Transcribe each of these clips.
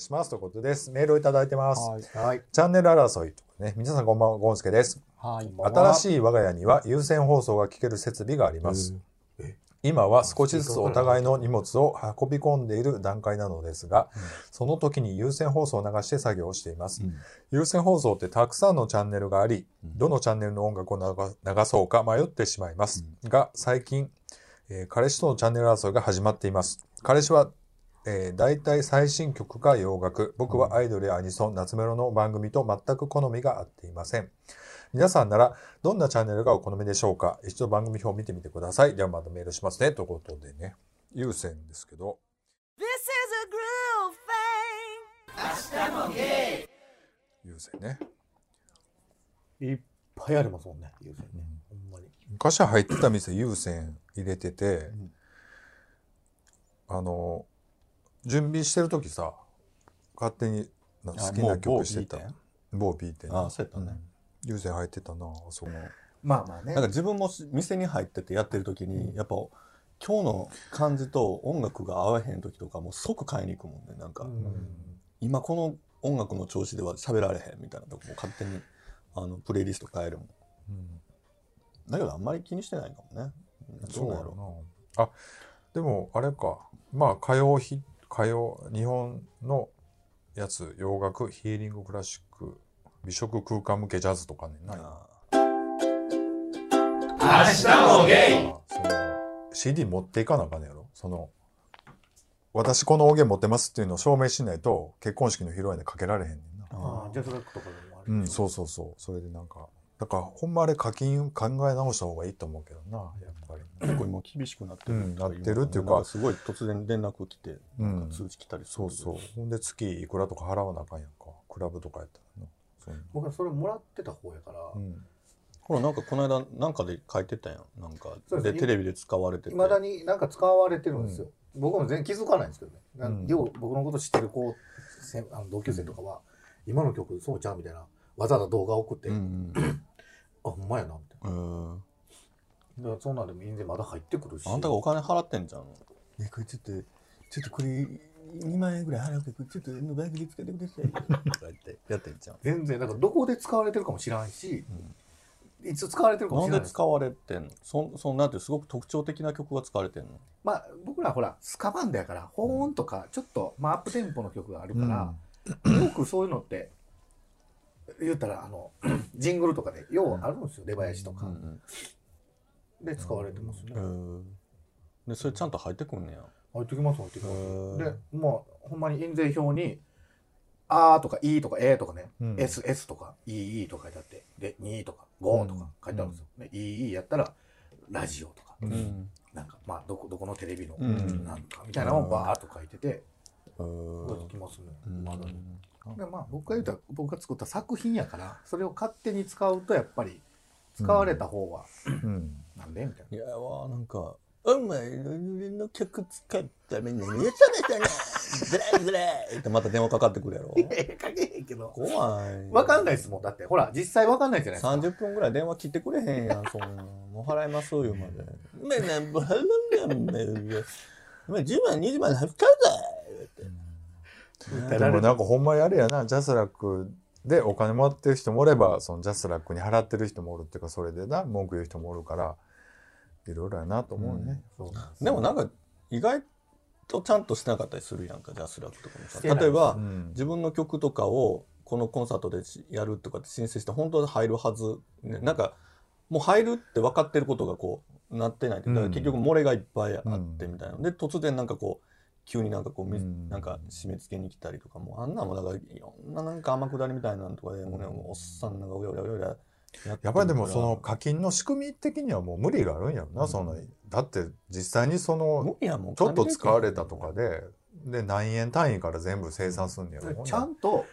いします。ということです。メールをいただいてます。はい。はい。チャンネル争いとかね。皆さんこんばんは、ゴンスケです。はい。新しい我が家には有線放送が聞ける設備があります。今は少しずつお互いの荷物を運び込んでいる段階なのですが、その時に有線放送を流して作業をしています。うん有線放送ってたくさんのチャンネルがあり、どのチャンネルの音楽を流流そうか迷ってしまいます。が、最近、えー彼氏とのチャンネル争いが始まっています。彼氏は、えー、大体最新曲か洋楽、僕はアイドルやアニソン、夏メロの番組と全く好みが合っていません。皆さんならどんなチャンネルがお好みでしょうか？一度番組表を見てみてください。ではまたメールしますね。ということでね、有線ですけど、This is a groove thing. 有線ね。いっぱいありますもんね、優先ね。ほんまに。昔入ってた店有線入れてて、あの、準備してる時さ、勝手にな好きな曲してた。某 B 店。あそうやったね。有線入ってたな、あそこ。まあまあねなんか。自分も店に入っててやってる時に、やっぱ今日の感じと音楽が合わへん時とかもう即買いに行くもんね。なんか、今この音楽の調子では喋られへんみたいなとこも勝手にあのプレイリスト変えるもん。だけどあんまり気にしてないかもね。そうやどうな。あ、でもあれか。まあ歌謡ひ歌謡日本のやつ洋楽ヒーリングクラシック美食空間向けジャズとかねない？あその CD 持っていかなあかんねやろ？その私この音源持ってますっていうのを証明しないと結婚式の披露宴でかけられへんねんな。ああ、ジャズラックとかでもある。うんそうそうそう。それでなんかだからほんまあれ課金考え直した方がいいと思うけどなやっぱり。結構今厳しくなってるうんなってるっていうかすごい突然連絡来て、なんか通知来たりするそうそう。ほんで月いくらとか払わなあかんやんか。クラブとかやったらな。僕はそれもらってた方やから、うん。ほらなんかこの間なんかで書いてたやん。なんかでテレビで使われてて。いまだになんか使われてるんですよ。僕も全然気づかないんですけどね。なんうん。よう僕のこと知ってる子、せんあの同級生とかは、今の曲そうちゃうみたいな、わざわざ動画送って、うん あ、ほんまやな、みたいうんうん。な。だからそんなんでも印税まだ入ってくるし。あんたがお金払ってんじゃんえこれちょっとちょっとこれ2万円ぐらい払うけどちょっとバイクで使ってください。とか言ってやってんじゃん全然、だからどこで使われてるかも知らんし、いつ使われてるかも知らないなんで使われてん？のそんそんなんてすごく特徴的な曲が使われてんの？まあ、僕らほら、スカバンドやから、ホーンとか、ちょっと、まあ、アップテンポの曲があるから、よくそういうのって、言ったら、あの、ジングルとかで、ようあるんですよ、出囃子とか。で、使われてますね。うん。でそれちゃんと入ってくんねや。入ってきます、入ってきまへす。ー。で、もう、ほんまに印税表に、あーとか、いーとか、えーとかね、うん。S、S とか、いーいーとか書いてあって、で、2とか、5とか書いてあるんですよ。で、いーいーやったら、ラジオとか、うん。なんか、まあ、どこ、どこのテレビの、うん。なんか、みたいなのをバーっと書いてて、うんきますね。うん。まだに。でまあ僕が言ったら僕が作った作品やからそれを勝手に使うとやっぱり使われた方はうん。なんでみたいいやわなんか「お前の曲使っためにめちゃめちゃねずらいずらい」ってまた電話かかってくるやろ。な。えかけへんけど。怖い。わかんないですもん。だってほら実際わかんないじゃないですか。30分ぐらい電話切ってくれへんやん そんな。もう払いますよまで「めなんぼ払うんだよお前。10万20万払うぜ」訴えでもなんかほんまにあれやな。ジャスラックでお金もらってる人もおればそのジャスラックに払ってる人もおるっていうかそれでな文句言う人もおるからいろいろやなと思うね、そうなんですでもなんか意外とちゃんとしてなかったりするやんかジャスラックとかもさ。例えば、うん。自分の曲とかをこのコンサートでしやるとかって申請して本当は入るはず、ね。なんかもう入るって分かってることがこうなってないってだからうん結局漏れがいっぱいあってうんみたいな、で突然なんかこう急になんかこう、みうん。なんか締め付けに来たりとかもあんなんもだからいろんななんか天下りみたいなのとかでもうねもうおっさんなんかうやうやうやうややっぱりでもその課金の仕組み的にはもう無理があるんやろな、うん。そのだって実際にそ無のちょっと使われたとかでで何円単位から全部生産すんねやろちゃんと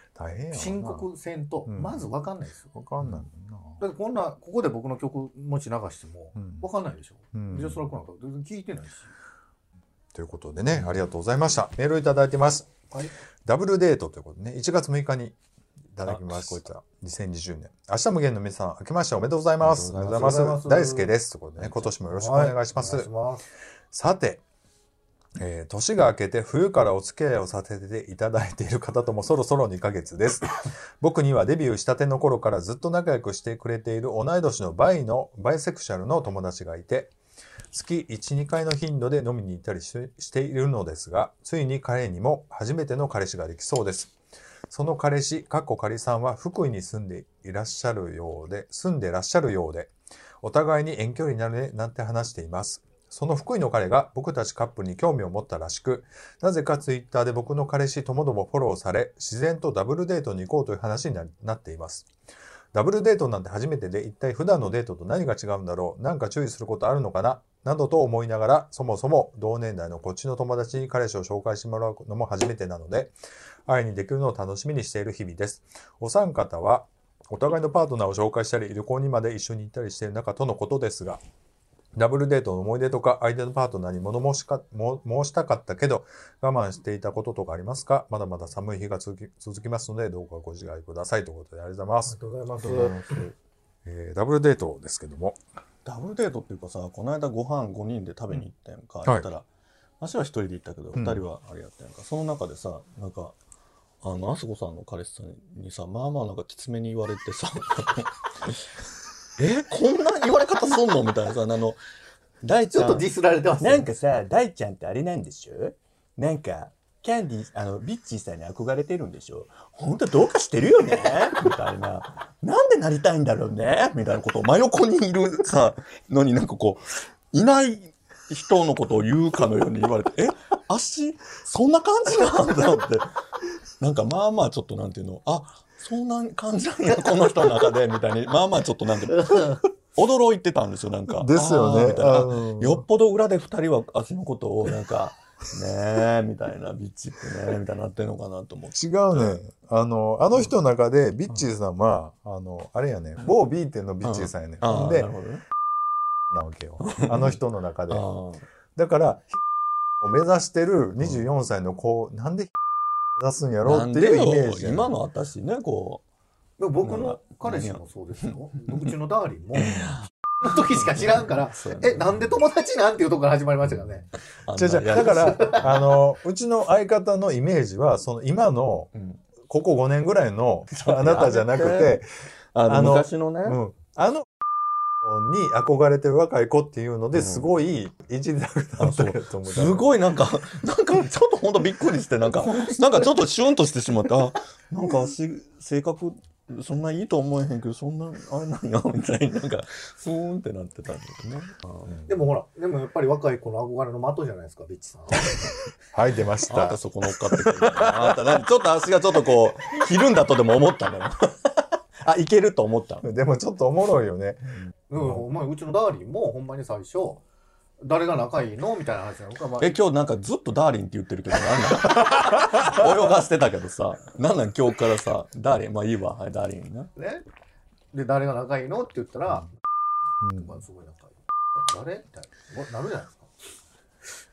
申告せんとうん。まずわかんないですよ。わかんないもんな。だってこんなここで僕の曲持ち流してもうん。わかんないでしょ。うん。ジャスラックなんか全然聞いてないし。ということでね、ありがとうございました。メールいただいてます。はい。ダブルデートということでね、1月6日にいただきまあす。こういった2020年。明日無限の皆さん、明けましておめでとうございます。おめでとうございます大輔です。ということでね、今年もよろしくお願いします。お願いします。さて、えー年が明けて冬からお付き合いをさせていただいている方ともそろそろ2ヶ月です。僕にはデビューしたての頃からずっと仲良くしてくれている同い年のバイの、バイセクシャルの友達がいて、月1、2回の頻度で飲みに行ったりしているのですが、ついに彼にも初めての彼氏ができそうです。その彼氏、かっこ仮さんは福井に住んでいらっしゃるようで、住んでらっしゃるようで、お互いに遠距離になるね、なんて話しています。その福井の彼が僕たちカップルに興味を持ったらしく、なぜかツイッターで僕の彼氏ともどもフォローされ、自然とダブルデートに行こうという話になっています。ダブルデートなんて初めてで一体普段のデートと何が違うんだろう？なんか注意することあるのかな？などと思いながら、そもそも同年代のこっちの友達に彼氏を紹介してもらうのも初めてなので、会いにできるのを楽しみにしている日々です。お三方は、お互いのパートナーを紹介したり、旅行にまで一緒に行ったりしている中とのことですが、ダブルデートの思い出とか、相手のパートナーに物申しかも申したかったけど、我慢していたこととかありますか？まだまだ寒い日が続き続きますので、どうかご自愛くださいということでありがとうございます。ありがとうございます。えーダブルデートですけども。ダブルデートっていうかさこの間ご飯5人で食べに行ったやんか、ん言ったら私は一人で行ったけどうん二人はあれやったやんか、その中でさなんかあのあすこさんの彼氏さんにさまあまあなんかきつめに言われてさえこんな言われ方すんの？みたいなさあの大ちゃん。ちょっとディスられてますね。なんかさ大ちゃんってあれなんでしょ？なんかキャンディーあのビッチーさんに憧れてるんでしょ？本当どうかしてるよね？みたいな。なんでなりたいんだろうね？みたいなことを真横にいるさのになんかこういない人のことを言うかのように言われてえ足そんな感じなんだって。なんかまあまあちょっとなんていうの？あそんな感じなんやこの人の中でみたいに。まあまあちょっとなんていうの驚いてたんですよなんか。ですよね。みたいな。よっぽど裏で二人は足のことをなんかねえみたいなビッチってねみたいになってんのかなと思って。違うね。あの、あの人の中で、ビッチーさんは、あの、あれやね、某 B 店のビッチーさんやね。ああでなる、ほどね。なわけよ。あの人の中で。だから、目指してる24歳の子、なんで目指すんやろうっていうイメージ。今の私ねこでも僕の彼氏もそうですよ。うちのダーリンも、の時しか知らんからえ、なんで友達なんていうとこから始まりましたからね。あん違う違う。なだから、あの、うちの相方のイメージは、その今の、うんここ5年ぐらいのあなたじゃなくて、あの昔のね、うん。あの、に憧れてる若い子っていうので、うんすごいいじりたくなったやと思う。すごいなんか、なんかちょっとほんとびっくりして、なんか、なんかちょっとシュンとしてしまって、あ、なんかし性格、そんないいと思えへんけど、そんな、あれなんや、みたいになんか、ふーんってなってたんだけどね。でもほら、でもやっぱり若い子の憧れの的じゃないですか、ビッチさんは。はい、出ましたあなた。そこ乗っかってくる。あなた何ちょっと足がちょっとこう、切るんだとでも思ったんだよ。あ、いけると思ったの。でもちょっとおもろいよね。うん、お前うちのダーリンもほんまに最初、誰が仲いいのみたいな話なのか、まあ、え、今日なんかずっとダーリンって言ってるけど、なんなん 泳がしてたけどさ、なんなん今日からさ、ダーリン、まあいいわ、はい、ダーリンな。ね。で、誰が仲いいのって言ったら、うんまあ、すごい仲いい。誰みたいな。なるじゃないですか。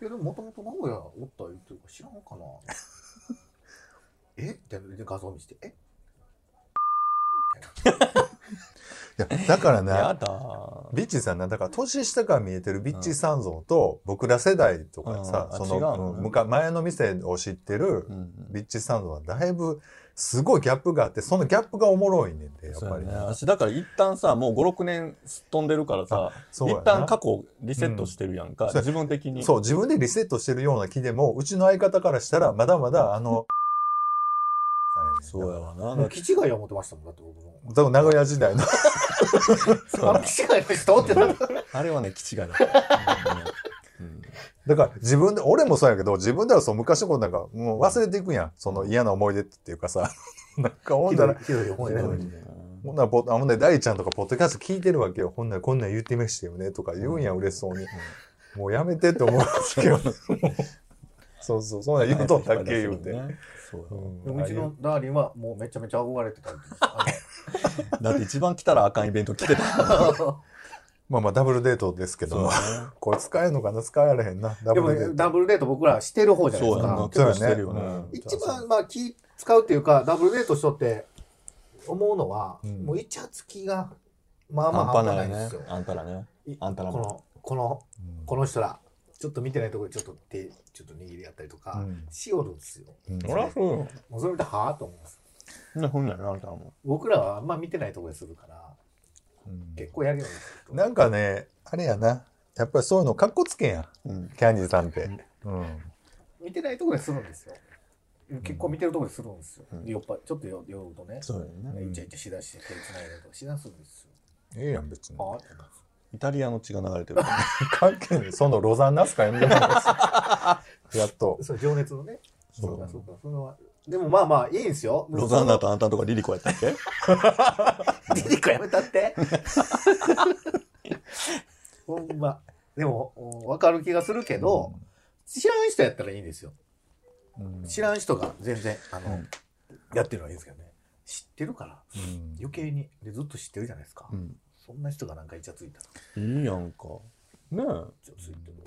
いや、でももともと名古屋おった言ってるから知らんかな。え？みたいな。で、画像見せて、え？みたいな。いや、だからやね、だ。ビッチーさんな、だから年下から見えてるビッチーさん像と、僕ら世代とかさ、うん。そのの、うん前の店を知ってるうんビッチーさん像はだいぶ、すごいギャップがあって、そのギャップがおもろいねんで、やっぱりね。私だから一旦さ、もう5、6年すっ飛んでるからさ、一旦過去リセットしてるやんか。うや。自分的に。そう、自分でリセットしてるような気でも、うちの相方からしたら、まだまだ、あの、そうやわな。もう気違いは思ってましたもん、だって僕も。多分名古屋時代の。あの気違いの人ってな。あれはね、気違いだった。うんだから自分で、俺もそうやけど、自分ではそう昔のことなんか、もう忘れていくやん。その嫌な思い出っていうかさ。なんか、ほんなら、ひどい思い出うんほんならポ、あほんで、大ちゃんとかポッドキャスト聞いてるわけよ。ほんなら、こんなん言ってましたよね。とか言うんや、嬉しそうに。もうやめてって思うんですけど。そうそう、そんなん言うとったっけ、言うて。そううんうちのダーリンはもうめちゃめちゃ憧れてたって言ってましただって一番来たらあかんイベント来てた。まあまあ、ダブルデートですけども。これ使えんのかな使えられへんな。ダでもブルデート。ダブルデート僕らしてる方じゃないですか。そうやんな。結構してるよねうん。一番まあ気使うっていうかダブルデートしとって思うのは、うんもうイチャつきがまあまあ半端ないですよ。。あんたらね。いあんたらもこのこのうんこの人らちょっと見てないところでちょっと手ちょっと握りやったりとか、うん。しよるんですよ。うん。そりゃそう。よもうそれ見てはあと思うんです。ねほんならあんたも僕らはあんま見てないところでするからうん。結構やるよなんかねあれやな。やっぱりそういうのかっこつけや。んうん。キャンディーさんって、うん、見てないところでするんですよ。結構見てるところでするんですよ、うん。酔っぱちょっと酔酔うとね。そうよね。イチャイチャしだして手つないだりとかしだすんですよ。ええやん別に。ああって思うんですイタリアの血が流れてる。関係ない。そのロザンナスかやめても やっと。そう情熱のね。そう。かそうか。それはでもまあまあいいんですよ。ロザンナとあんたのとこリリコやったっけ？リリコやめたって？ほんま。でも分かる気がするけど、知らん人やったらいいんですよ。うん。知らん人が全然あの、うん。やってるのはいいんですけどね。知ってるから。うん。余計に。でずっと知ってるじゃないですか、うんそんな人がなんかイチャついたら。いいやんか。ねえ。イチャついてる。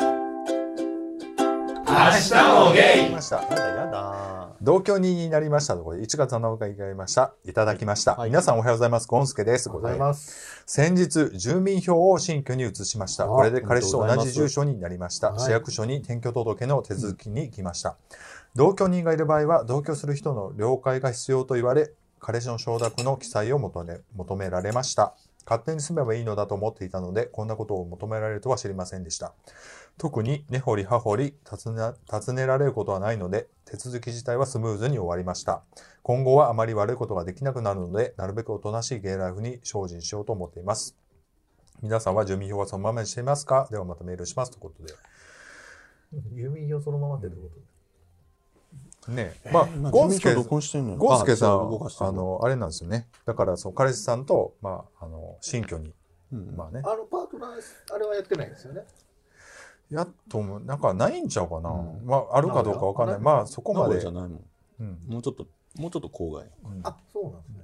来ましたやだやだ同居人になりましたところで1月7日になりました。いただきました、はい。皆さんおはようございます。ゴンスケです。ございます。先日住民票を新居に移しました。あこれで彼氏と同じ住所になりました。はい。市役所に転居届の手続きに行きました、同居人がいる場合は同居する人の了解が必要と言われ彼氏の承諾の記載を求め求められました勝手に住めばいいのだと思っていたのでこんなことを求められるとは知りませんでした。特に根掘り葉掘り尋ね尋ねられることはないので手続き自体はスムーズに終わりました。今後はあまり悪いことができなくなるのでなるべくおとなしいゲイライフに精進しようと思っています。皆さんは住民票はそのままにしていますか？ではまたメールします。ということで。郵便票そのままってどういうこと？ね。まあ今ゴンスケゴンスケさんあそう動かしてんあのあれなんですよね。だからそう彼氏さんとまああの新居にうんまあね。あのパートナーあれはやってないんですよね？やっともなんかないんちゃうかな、うん。まああるかどうかわかんない。あまあそこまで。屋じゃないもん。うん。もうちょっともうちょっと郊外。うん。あそうなんですね。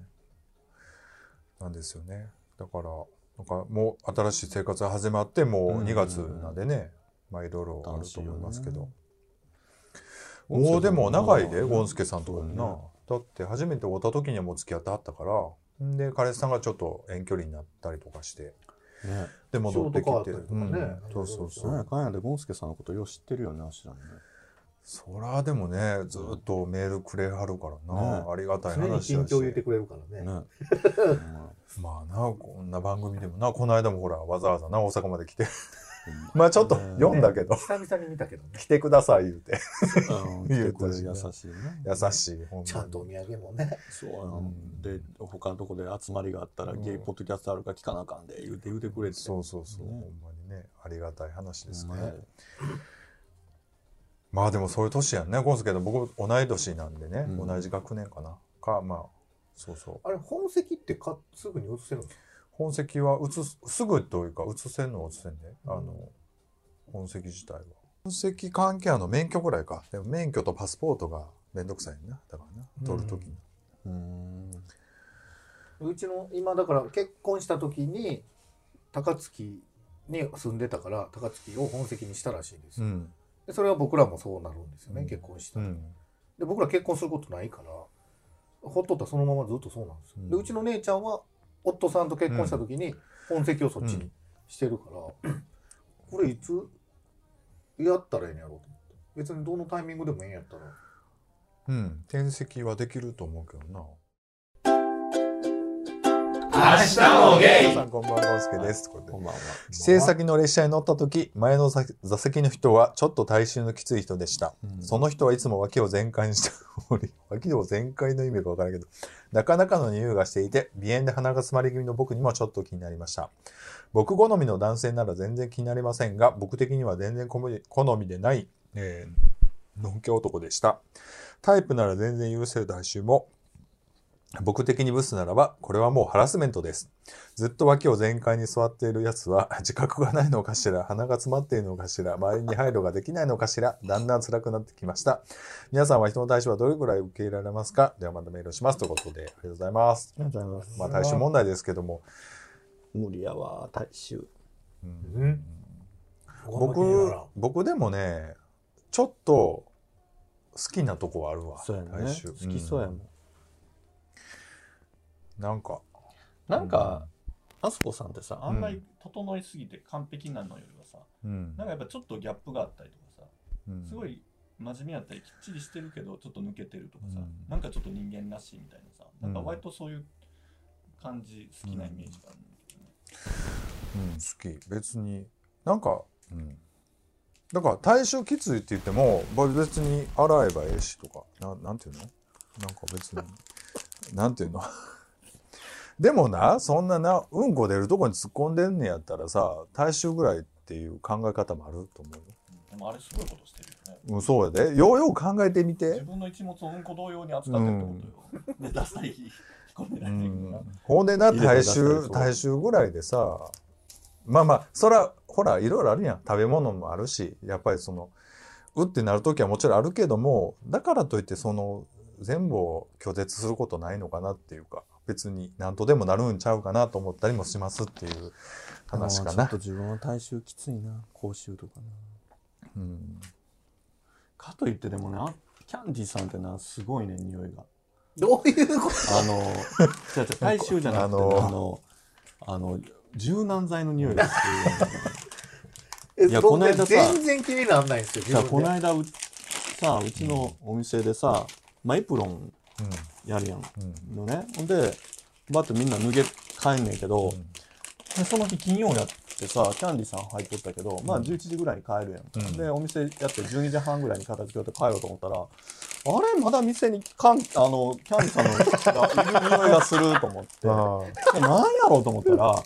なんですよね。だから、なんかもう新しい生活が始まって、もう2月なんでね、まあいろいろあると思いますけど。もうでも長いで、ゴンスケさんとかにな。だって初めて会った時にはもう付き合ってはったか。ら、んで、彼氏さんがちょっと遠距離になったりとかして、ね。で、戻ってきて。ね。うん。そうそうそう。かんやでゴンスケさんのことよう知ってるよね知らんね。そらでもね、ずっとメールくれはるからな。ね。ありがたい話だ近況言ってし。くれるからね。ね。まあな、こんな番組でもな、この間もほら、わざわざな、大阪まで来て。まあちょっと読んだけど、久々に見たけどね。来てください言うて。うん言う来て優しいね。優しい、ちゃんとお土産もね。そうやなで他のとこで集まりがあったらうん。ゲイポッドキャストあるから聞かなあかんで言うて言うてくれて。そうそうそう、ね。ほんまにね、ありがたい話ですね。まあでもそういう年やんね、ゴンスケど僕同い年なんでね、うん。同じ学年かな。か、まあ、そうそう。あれ本籍ってかすぐに移せるんですか？本籍は移す、すぐというか、移せんのは移せんね。あの、本籍自体は。本籍関係あの免許ぐらいか。でも免許とパスポートがめんどくさいな。だからな、取るときに。うんうちの今だから結婚した時に高槻に住んでたから高槻を本籍にしたらしいんですよ、うん。でそれは僕らもそうなるんですよね、うん結婚したら、うん。で僕ら結婚することないからほっとったらそのままずっとそうなんですよ、うんでうちの姉ちゃんは夫さんと結婚した時に本籍をそっちにしてるから、これいつやったらええんやろうと思って別にどのタイミングでもええんやったらうん。転籍はできると思うけどな。明日もゲイ。皆さんこんばんは、ゴンスケです。こんばんは帰省先の列車に乗った時前の座座席の人はちょっと体臭のきつい人でした、うん。その人はいつも脇を全開にしており 脇を全開の意味がわからないけどなかなかの匂いがしていて鼻炎で鼻が詰まり気味の僕にもちょっと気になりました。僕好みの男性なら全然気になりませんが僕的には全然好み好みでない、えー、のんけ男でした。タイプなら全然許せる体臭も僕的にブスならば、これはもうハラスメントです。ずっと脇を全開に座っている奴は 自覚がないのかしら鼻が詰まっているのかしら周りに配慮ができないのかしらだんだん辛くなってきました。皆さんは人の対象はどれくらい受け入れられますか？ではまたメールします。ということで、ありがとうございます。ありがとうございますまあ対象問題ですけども、無理やわ大衆うんうん僕、僕でもね、ちょっと好きなとこはあるわ。そうやね大衆好きそうやもんなんか、なんかあすこさんってさあんまうり整いすぎて完璧なのよりはささうん。なんかやっぱちょっとギャップがあったりとかさうん。すごい真面目やったりきっちりしてるけどちょっと抜けてるとかさ、うん。なんかちょっと人間らしいみたいなさなんか割とそういう感じ好きなイメージがあるんだけどね、うん、好き。別になんか、うん、だから体臭きついって言ってもまあ別に洗えばええしとかななんていうの？なんか別になんていうの？でもなそんななうんこ出るとこに突っ込んでんねやったらさ体臭ぐらいっていう考え方もあると思うよ。でもあれすごいことしてるよね。うん、そうやで。ようよう考えてみて。自分の一物をうんこ同様に扱ってるってことよ、で出したり引っ込めらうれていくから、ん、ほんでな入れて体出したりそう。臭体臭ぐらいでさまあまあそらほらいろいろあるやん。食べ物もあるしやっぱりそのうってなる時はもちろんあるけどもだからといってその全部を拒絶することないのかなっていうか別に何とでもなるんちゃうかなと思ったりもしますっていう話かな。ちょっと。自分は体臭きついな口臭とかな。うん。かといってでもねあキャンディーさんってなすごいね匂いが。どういうこと？あの違う違う体臭じゃなくて、ね、あのあの柔軟剤の匂いがす えいや僕この間さ全然気にならないんですよこの間うさうちのお店でさ、まあ、エプロンやるやん。うん。のね。ほんでバッとみんな脱げ帰んねんけど、でその日金曜やってさキャンディーさん入っとったけど、まあ11時ぐらいに帰るやん、うん。でお店やって12時半ぐらいに片付けようって帰ろうと思ったらあれ？まだ店にかんあのキャンディーさんのがいる匂いがすると思ってあ何やろうと思ったら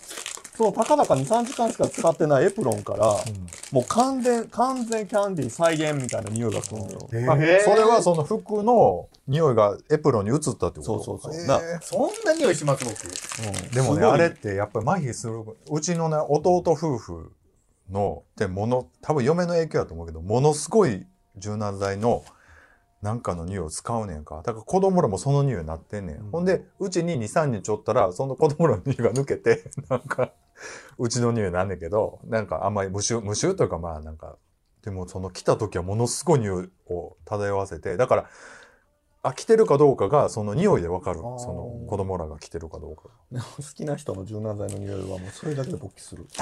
そのたかだか23時間しか使ってないエプロンから、もう完全完全キャンディー再現みたいな匂いがするのよ。あえー。それはその服の匂いがエプロンに移ったってこと？そうそうそう。えー。なそんな匂いします僕。うん。でもね、あれってやっぱり麻痺する。うちのね、弟夫婦の、ってもの、多分嫁の影響だと思うけど、ものすごい柔軟剤のなんかの匂いを使うねんか。だから子供らもその匂いになってんねん。うん。ほんで、うちに2、3日おったら、その子供らの匂いが抜けて、なんか、うちの匂いなんねんけど、なんかあんまり無臭、無臭というかまあなんか、でもその来た時はものすごい匂いを漂わせて、だから、あ、来てるかどうかがその匂いでわかる。その子供らが来てるかどうか。好きな人の柔軟剤の匂いはもうそれだけで勃起する。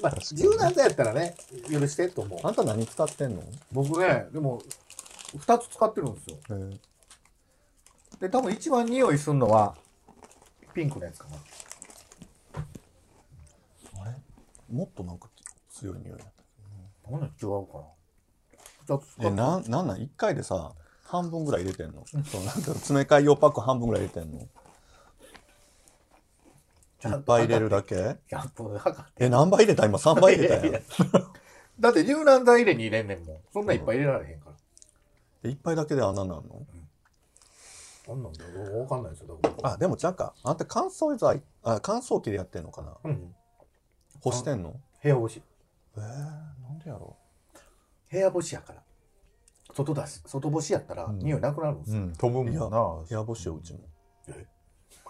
まあ柔軟剤やったらね許してと思う。あんた何使ってんの？僕ねでも2つ使ってるんですよ。で多分一番匂いするのはピンクのやつかな。あれ？もっとなんか強い匂いやった。何違うかな。2つ使ってえ、るなん、なんなん？一回でさ、半分ぐらい入れてんの。そう、なんか詰め替え用パック半分ぐらい入れてんの。いっぱい入れるだけ？え、何倍入れた？今3倍入れたいやいやや。ん。だって柔軟剤入れに入れんねんもん。そんなんいっぱい入れられへんから。え一杯だけで穴なんの？そんなんだよわかんないですよ。あ、でもちゃうか。あんた乾燥剤、あ、乾燥機でやってんのかな？うん。干してんの？部屋干し。えー、なんでやろ部屋干しやから。外だし外干しやったらうん。匂いなくなるんですよ、うん、飛ぶもんな。う部屋干しよ、うちも。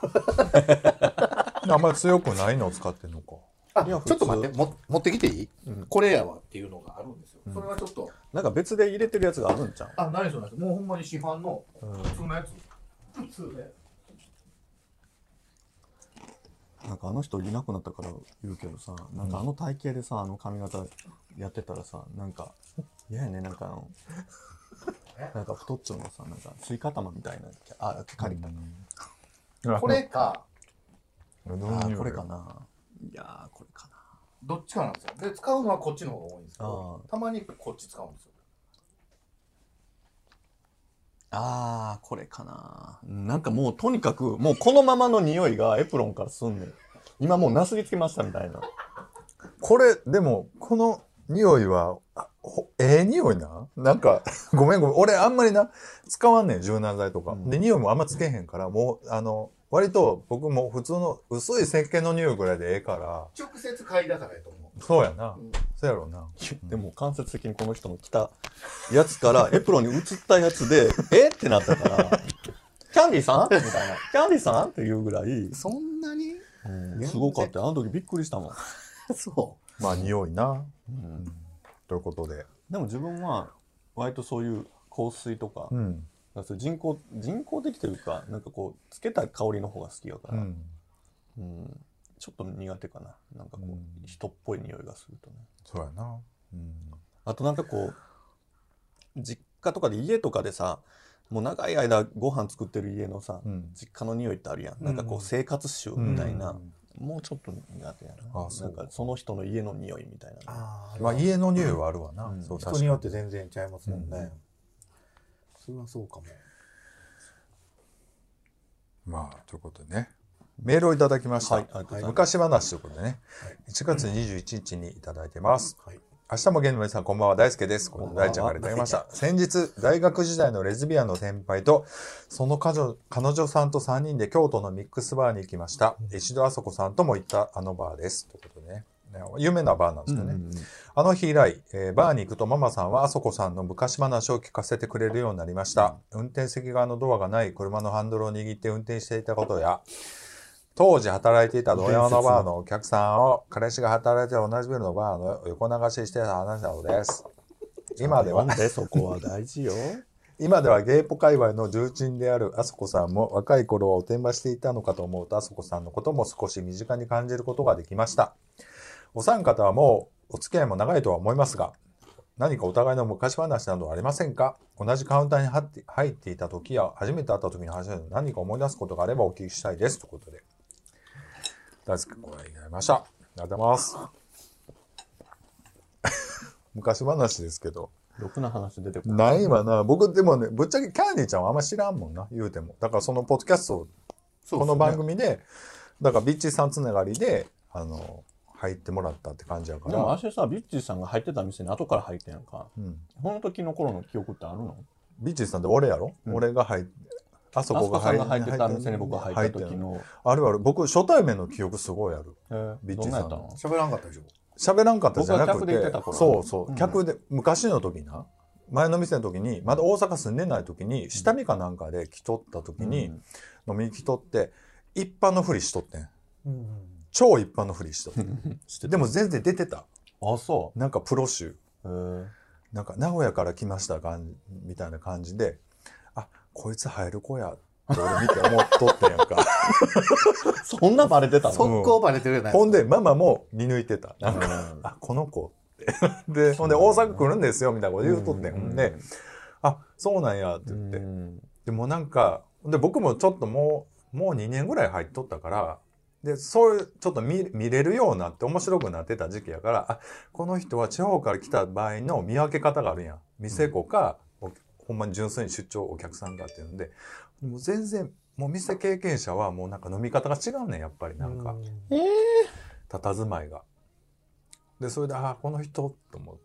あんまり強くないのを使ってんのか。あいやちょっと待っても持ってきていい、うん。これやわっていうのがあるんですよ、うん。それはちょっと。なんか別で入れてるやつがあるんちゃう？あ何それなんです。もうほんまに市販のうん。普通のやつなんかあの人いなくなったから言うけどさ、なんかあの体型でさ、あの髪型やってたらさ、なんか、嫌やね、なんかあの、なんか太っちょのさ、なんかスイカ玉みたいな、あ、借りた。これか。あこれか。な。いやー、これかな。どっちかなんですよ。で使うのはこっちの方が多いんですけどあたまにこっち使うんですよあー、これかな。なんかもうとにかく、もうこのままの匂いがエプロンからすんねん。今もうなすりつけましたみたいな。これ、でも、この匂いは、あほええ匂いななんか、ごめんごめん。俺あんまりな、使わんねん、柔軟剤とか。うんで、匂いもあんまつけへんから、もう、あの、割と僕も普通の薄い石鹸の匂いぐらいでええから、直接嗅いだからやと思うそうやな。うんそうやろうな。でも間接的にこの人の着たやつから エプロンに移ったやつで、え？ってなったから、キャンディーさん？みたいな。キャンディーさん？っていうぐらい、そんなに？うんすごかった。あの時びっくりしたもん。そまあ、匂いな。うんということで。でも自分は割とそういう香水とか、うん。かそ人工人工的というかなんかこうつけた香りの方が好きやから、うん。うんちょっと苦手かな。なんかこう、うん。人っぽい匂いがするとね。そうやな。うん。あとなんかこう実家とかで家とかでさもう長い間ご飯作ってる家のさ、うん。実家の匂いってあるやん。なんかこう生活臭みたいな、もうちょっと苦手やな。あなんかその人の家の匂いみたいな。あまあ家の匂いはあるわな。うん。そう人によって全然ちゃいますもんね、うん。それはそうかも。まあ、ということでね。メールをいただきました。はい昔話ということでね。1月21日にいただいてます。はい明日もゲンの皆さんこんばんは大輔です。この大ちゃんからいただきました。先日、大学時代のレズビアンの先輩と、その彼女彼女さんと3人で京都のミックスバーに行きました。石戸あそこさんとも行ったあのバーです。ということでね。ね有名なバーなんですよね。あの日以来、えーバーに行くとママさんはあそこさんの昔話を聞かせてくれるようになりました。運転席側のドアがない車のハンドルを握って運転していたことや、当時働いていた同様のバーのお客さんを彼氏が働いている同じビルのバーの横流ししてた話なのです。今ではでそこは大事よ 今ではゲイポ界隈の重鎮であるあそこさんも若い頃はおてんばしていたのかと思うとあそこさんのことも少し身近に感じることができました。お三方はもうお付き合いも長いとは思いますが、何かお互いの昔話などはありませんか？同じカウンターに入って入っていた時や初めて会った時の話など何か思い出すことがあればお聞きしたいです。ということで。大好きご覧いただきました。ありがとうございます。昔話ですけど。ろくな話出てこないないわな。僕、でもね、ぶっちゃけキャンディーちゃんはあんま知らんもんな、言うても。だからそのポッドキャスト、この番組で、だからビッチーさんつながりで、あの、入ってもらったって感じやから。でも私さビッチーさんが入ってた店に後から入ってんやんかうん、その時の頃の記憶ってあるの？ビッチーさんって俺やろ、うん俺が入って、あそこが入ってた店に僕が入った入って時の。あるある。僕、初対面の記憶すごいある。えービッチーさん喋らんかったでしょ。喋らんかったじゃなく僕が客で行っててた頃そうそう、うん。客で昔の時な。前の店の時にまだ大阪住んでない時に下見かなんかで来とった時に、飲みに来とって一般のふりしとってん。うん超一般のふりしとって でも全然出てた。あそなんかプロ集なんか名古屋から来ました感じみたいな感じであこいつ入る子やって俺見て思っとってんやんか。そんなバレてたの？速攻バレてるじゃないほんでママも見抜いてた。なんかうん。あこの子って。でほんで大阪来るんですよみたいなこと言うとってん。ほんであそうなんやってう言って、ん。でもなんかで僕もちょっともうもう2年ぐらい入っとったからでそういうちょっと見見れるようになって面白くなってた時期やからあこの人は地方から来た場合の見分け方があるやん。店子か、おほんまに純粋に出張お客さんかっていうんでもう全然もう店経験者はもうなんか飲み方が違うねんやっぱりなんか。佇まいが。でそれであこの人と思っ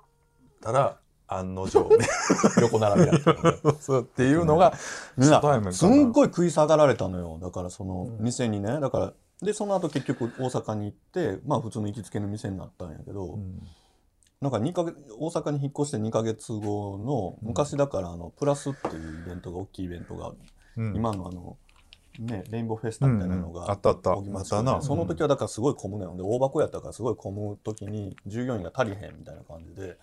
たら案の定ね 横並びだった そうっていうのがすんごい食い下がられたのよ。だからその店にねだからでその後結局大阪に行ってまあ普通の行きつけの店になったんやけど、うんなんか2ヶ月大阪に引っ越して2ヶ月後の昔だからあのプラスっていうイベントが大きいイベントが、うん。今のあのねレインボーフェスタみたいなのうんがあったあった。またな。その時はだからすごい混むのよ。で大箱やったからすごい混む時に従業員が足りへんみたいな感じで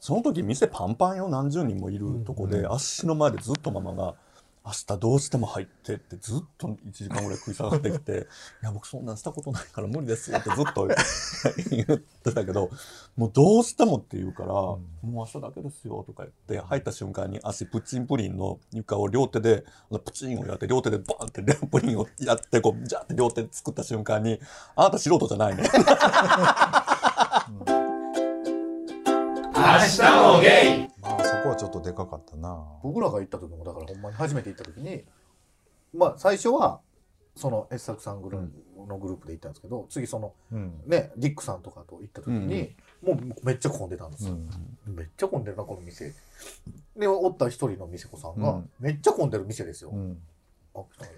その時店パンパンよ。何十人もいるとこで、足の前でずっとママが「明日どうしても入って」ってずっと1時間ぐらい食い下がってきて「いや僕そんなんしたことないから無理ですよ」ってずっと言ってたけどもうどうしてもって言うから「もう明日だけですよ」とか言って入った瞬間に足プッチンプリンの床を両手でプチンをやって両手でバンってプリンをやってこうジャって両手で作った瞬間に「あなた素人じゃないね」明日もゲイこはちょっとでかかったな。僕らが行った時もだからほんまに初めて行った時にまあ最初はその傑作さんグループのグループで行ったんですけど次そのうん。ねディックさんとかと行った時に、もうめっちゃ混んでたんですよ、うん。めっちゃ混んでるなこの店でおった一人の店子さんが、うんめっちゃ混んでる店ですよ、うん。あ来たんや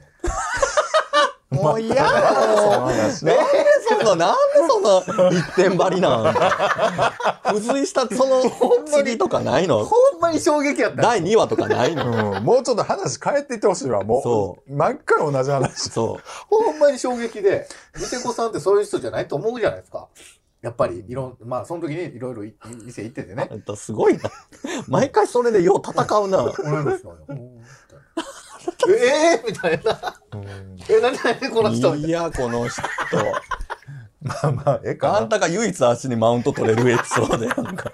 もう嫌だ。ねなんでその一点張りなん？付随したその次とかないの？ほんまに衝撃やった第2話とかないの？うん、もうちょっと話変えていってほしいわ。もう、そ毎回同じ話。そほんまに衝撃で、店子さんってそういう人じゃないと思うじゃないですか。やっぱり、いろん、まあ、その時にいろいろい店行っててねすごいな。毎回それでよう戦うな。同い年なんよ。ええー、みたいな。うんえ、何何この人いや、この人。まあまあ、ええかな。あんたが唯一足にマウント取れるエピソードやんか。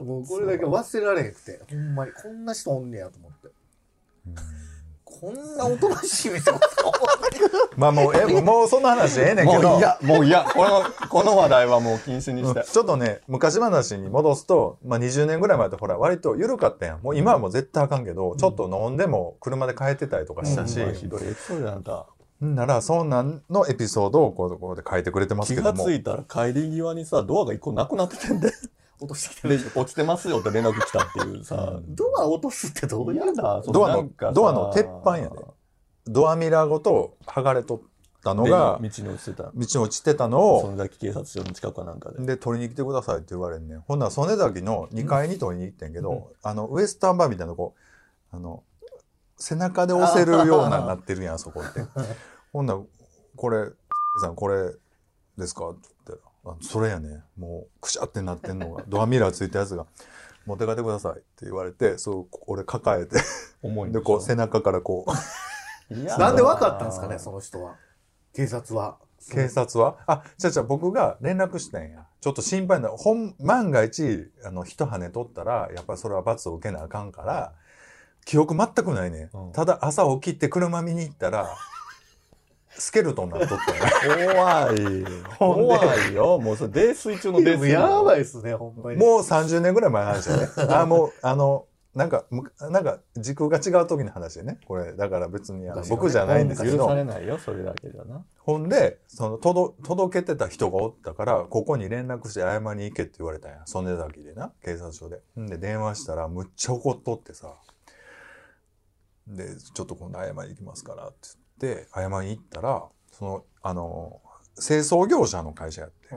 もうこれだけ忘れられへんくて、ほんまにこんな人おんねやと思って。こんなおとなしい店をまあもう、え、もうその話ええねんけど。もういや、もういや、この、この話題はもう禁止にうんして。ちょっとね、昔話に戻すと、まあ20年ぐらい前ってほら、割と緩かったやん。もう今はもう絶対あかんけど、ちょっと飲んでも車で帰ってたりとかしたし、うわひどいエピソードやんか。んなら、そんなんのエピソードをこうここで書いてくれてます気けども。がついたら帰り際にさ、ドアが一個なくなっててんで。落としてでる。、落ちてますよって連絡来たっていうさ。ドア落とすってどういうやだ、そドアのなんかさドアの鉄板やでドアミラーごと剥がれとったのが、で道に落ちてた。道に落ちてたのを、その崎警察署の近くかなんかで。で、取りに来てくださいって言われんねん。ほんなら、曽根崎の2階に取りに行ってんけど、あの、ウエスタンバーみたいな、こう、あの、背中で押せるようななってるやん、そこって。ほんなら、これ、さん、これですか？って言ったら、あそれやね。もう、くしゃってなってんのが、ドアミラーついたやつが、持って帰ってくださいって言われて、そう、俺抱えて、重いんで、こう、背中からこう、なんで分かったんですかね、その人は？警察は？警察は？あ、じゃじゃ僕が連絡したんや。ちょっと心配な、ほん、万が一、あの、人跳ね取ったら、やっぱりそれは罰を受けなあかんから、記憶全くないね、うんただ朝起きて車見に行ったら、スケルトンなっとったんや。怖い。ほんで怖いよ。もうそれ泥酔中の泥酔。やばいい。っすね、ほんまに。もう30年ぐらい前の話だね。あ、もう、あの、なんか、むなんか、時空が違う時の話でね。これ、だから別にね僕じゃないんですけど許さ、れないよ、それだけじゃな。ほんで、その、届、届けてた人がおったから、ここに連絡して謝りに行けって言われたんや。曽根崎でな、警察署で。んで、電話したら、むっちゃ怒っとってさ。で、ちょっと今度謝りに行きますから、って言って、謝りに行ったら、その、あの、清掃業者の会社やって。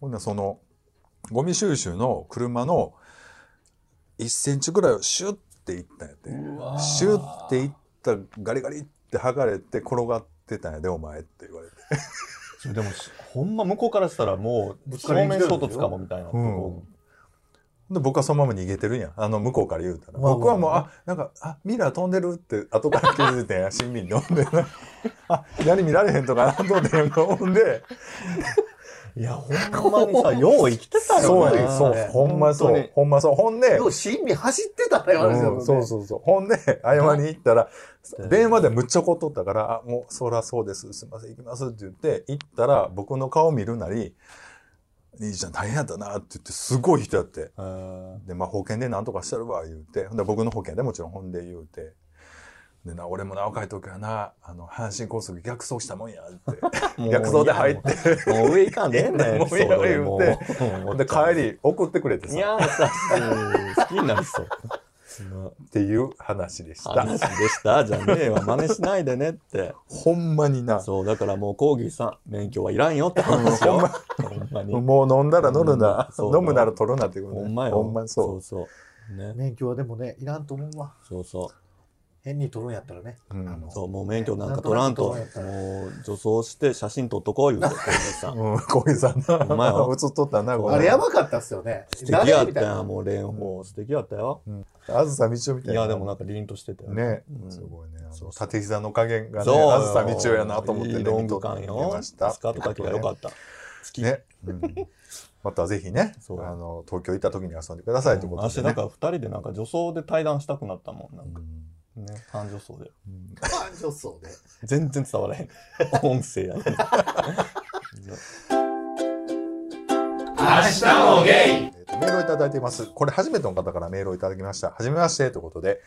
ほんで、その、ゴミ収集の車の1センチぐらいをシュッていったんやって。シュッていったガリガリって剥がれて転がってたんやで、お前って言われて。それでも、ほんま向こうからしたらもう、正面衝突かもみたいなとこ。で、僕はそのまま逃げてるんや。あの、向こうから言うたら。まあ僕はもう、あ、なんか、あ、ミラー飛んでる？って後から気づいてんや、親身に飲んで。あ、左見られへんとかなと思ってん ほんで、いや、ほんまにさ、よう生きてたよな。そうそうね、ほんまそう、ほんまそう。ほんでよ、う、親身走ってたら言われてたもんね。うんそうそうそう。ほんで、謝りに行ったら、電話でむっちゃ怒っとったから、あ、もう、そらそうです。すいません、行きますって言って、行ったら、僕の顔見るなり、兄ちゃん大変やったなって言って、すごい人やって。うんで、まあ、保険で何とかしてるわ、言うて。ほんで、僕の保険でもちろん、ほんで言うて。でな、俺もな、若い時はな、あの、阪神高速逆走したもんや、って。逆走で入って。もう上行かんでええねん。もういいよ言うてで、帰り、送ってくれてさ。いや、さ、好きになりそう。っていう話でした。話でしたじゃねえわ。真似しないでねって。ほんまにな。そう、だからもうコーギーさん、免許はいらんよって話よ。ほんまに。もう飲んだら乗るな。飲むなら取るなっていうことね。ほんまよ。ほんまにそそうそう。ね。免許はでもね、いらんと思うわ。そうそ変に取るんやったらね。うんあのう。そう、もう免許なんか取らんと、もなんとなく取らんやっう女装して写真撮っとこう言うて、コーギーさん。うん、小木さんな。ほんまよ 映っとったな、あれやばかったっすよね。素敵やったやもう蓮舫。素敵やったよ。あずさみちおみたいな。いや、でもなんか凛としてたよ。ね、うんすごいね。そう縦膝の加減がね。あずさみちおやなと思ってね、いいロング感よ。見ました。スカート丈が良かった。好き。ね。うんまたぜひね、あの、東京行った時に遊んでくださいということで、ね。私なんか二人でなんか女装で対談したくなったもん。なんかうんね、半女装で。感情層で。全然伝わらへん。音声やね。明日もゲイえーとメールをいただいています。これ初めての方からメールをいただきました。はじめましてということで、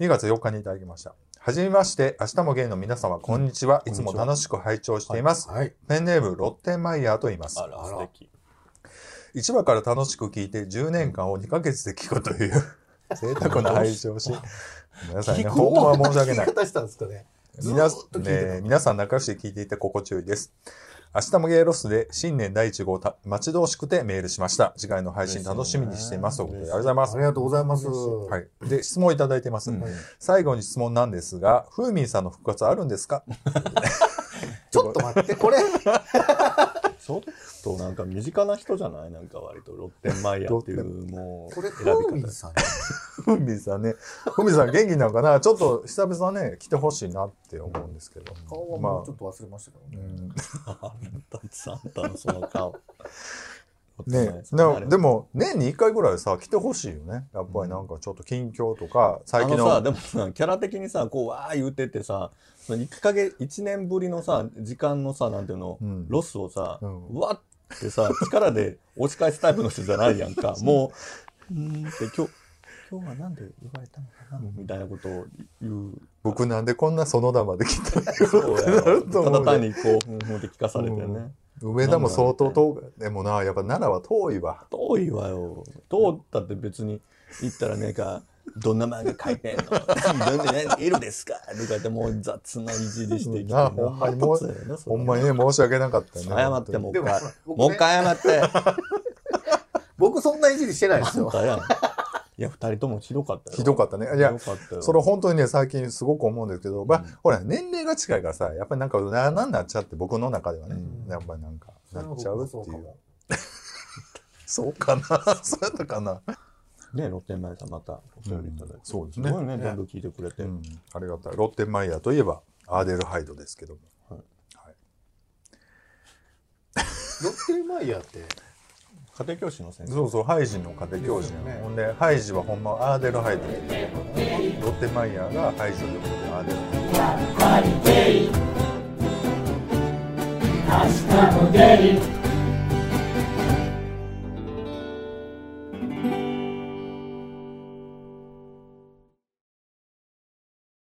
2月4日にいただきました。はじめまして、明日もゲイの皆様、こんにちは。いつも楽しく拝聴しています。はい。ペンネーム、ロッテンマイヤーと言いますあ。ら、素敵。1話から楽しく聞いて10年間を2ヶ月で聞くという贅沢な配信をし、皆さんね、聞くほんま申し訳ないんですかね。ず皆さん仲良しで聞いていて心地よいです。明日もゲイロスで新年第1号た待ち遠しくてメールしました。次回の配信楽しみにしています。ということで、ありがとうございますあり。がとうございます。はい。で、質問いただいてます。うん最後に質問なんですが、ふーみんさんの復活あるんですか？ちょっと待って、これ、ちょっとなんか身近な人じゃない？なんか割とロッテンマイヤーっていうもうこれ、選び方。さん。ふみさんね。ふみさん元気なのかな？ちょっと久々ね、来てほしいなって思うんですけど。顔はまあ。もうちょっと忘れましたけどね。うん。あんたあんたのその顔。ねででも年に1回ぐらいさ来てほしいよね。やっぱりなんかちょっと近況とか最近のあのさでもさキャラ的にさこうわー言うててさ1ヶ月1年ぶりのさ時間のさなんていうの、うん。ロスをさ、ううん。わってさ力で押し返すタイプの人じゃないやんか。もう。うーん。って今日今日はなんで言われたのかな、みたいなことを言う。僕なんでこんな園田まで来た ただ単にこうふんふんって聞かされてね、うん。梅田も相当遠いでもなやっぱ奈良は遠いわ。遠いわよ。通ったって別に行ったらねかどんな漫画描いてんの？どんな何色ですか？とか言ってもう雑ないじりしてきて、なほんまにもうほんまにね申し訳なかったね。謝ってもう一回、もう一回謝って。僕そんないじりしてないですよ。いや二人ともひどかったよ。ひどかったね。いやそれ本当にね最近すごく思うんですけど、まあほら年齢が近いからさやっぱりなんかななんなっちゃって僕の中ではね、うん。やっぱりなんかなっちゃうっていう。そうかな。そうやったかな、ねロッテンマイさんまたお便りいただいて、そうですね。すごいね全部聞いてくれて、うん、ありがたい。ロッテンマイヤーといえばアーデルハイドですけども、はい。はい。ロッテンマイヤーって、家庭教師の先生。そうそうハイジの家庭教師なの、ね。ほんでハイジはほんまアーデルハイド。ロッテンマイヤーがハイジのことでアーデルハイド明日もゲイ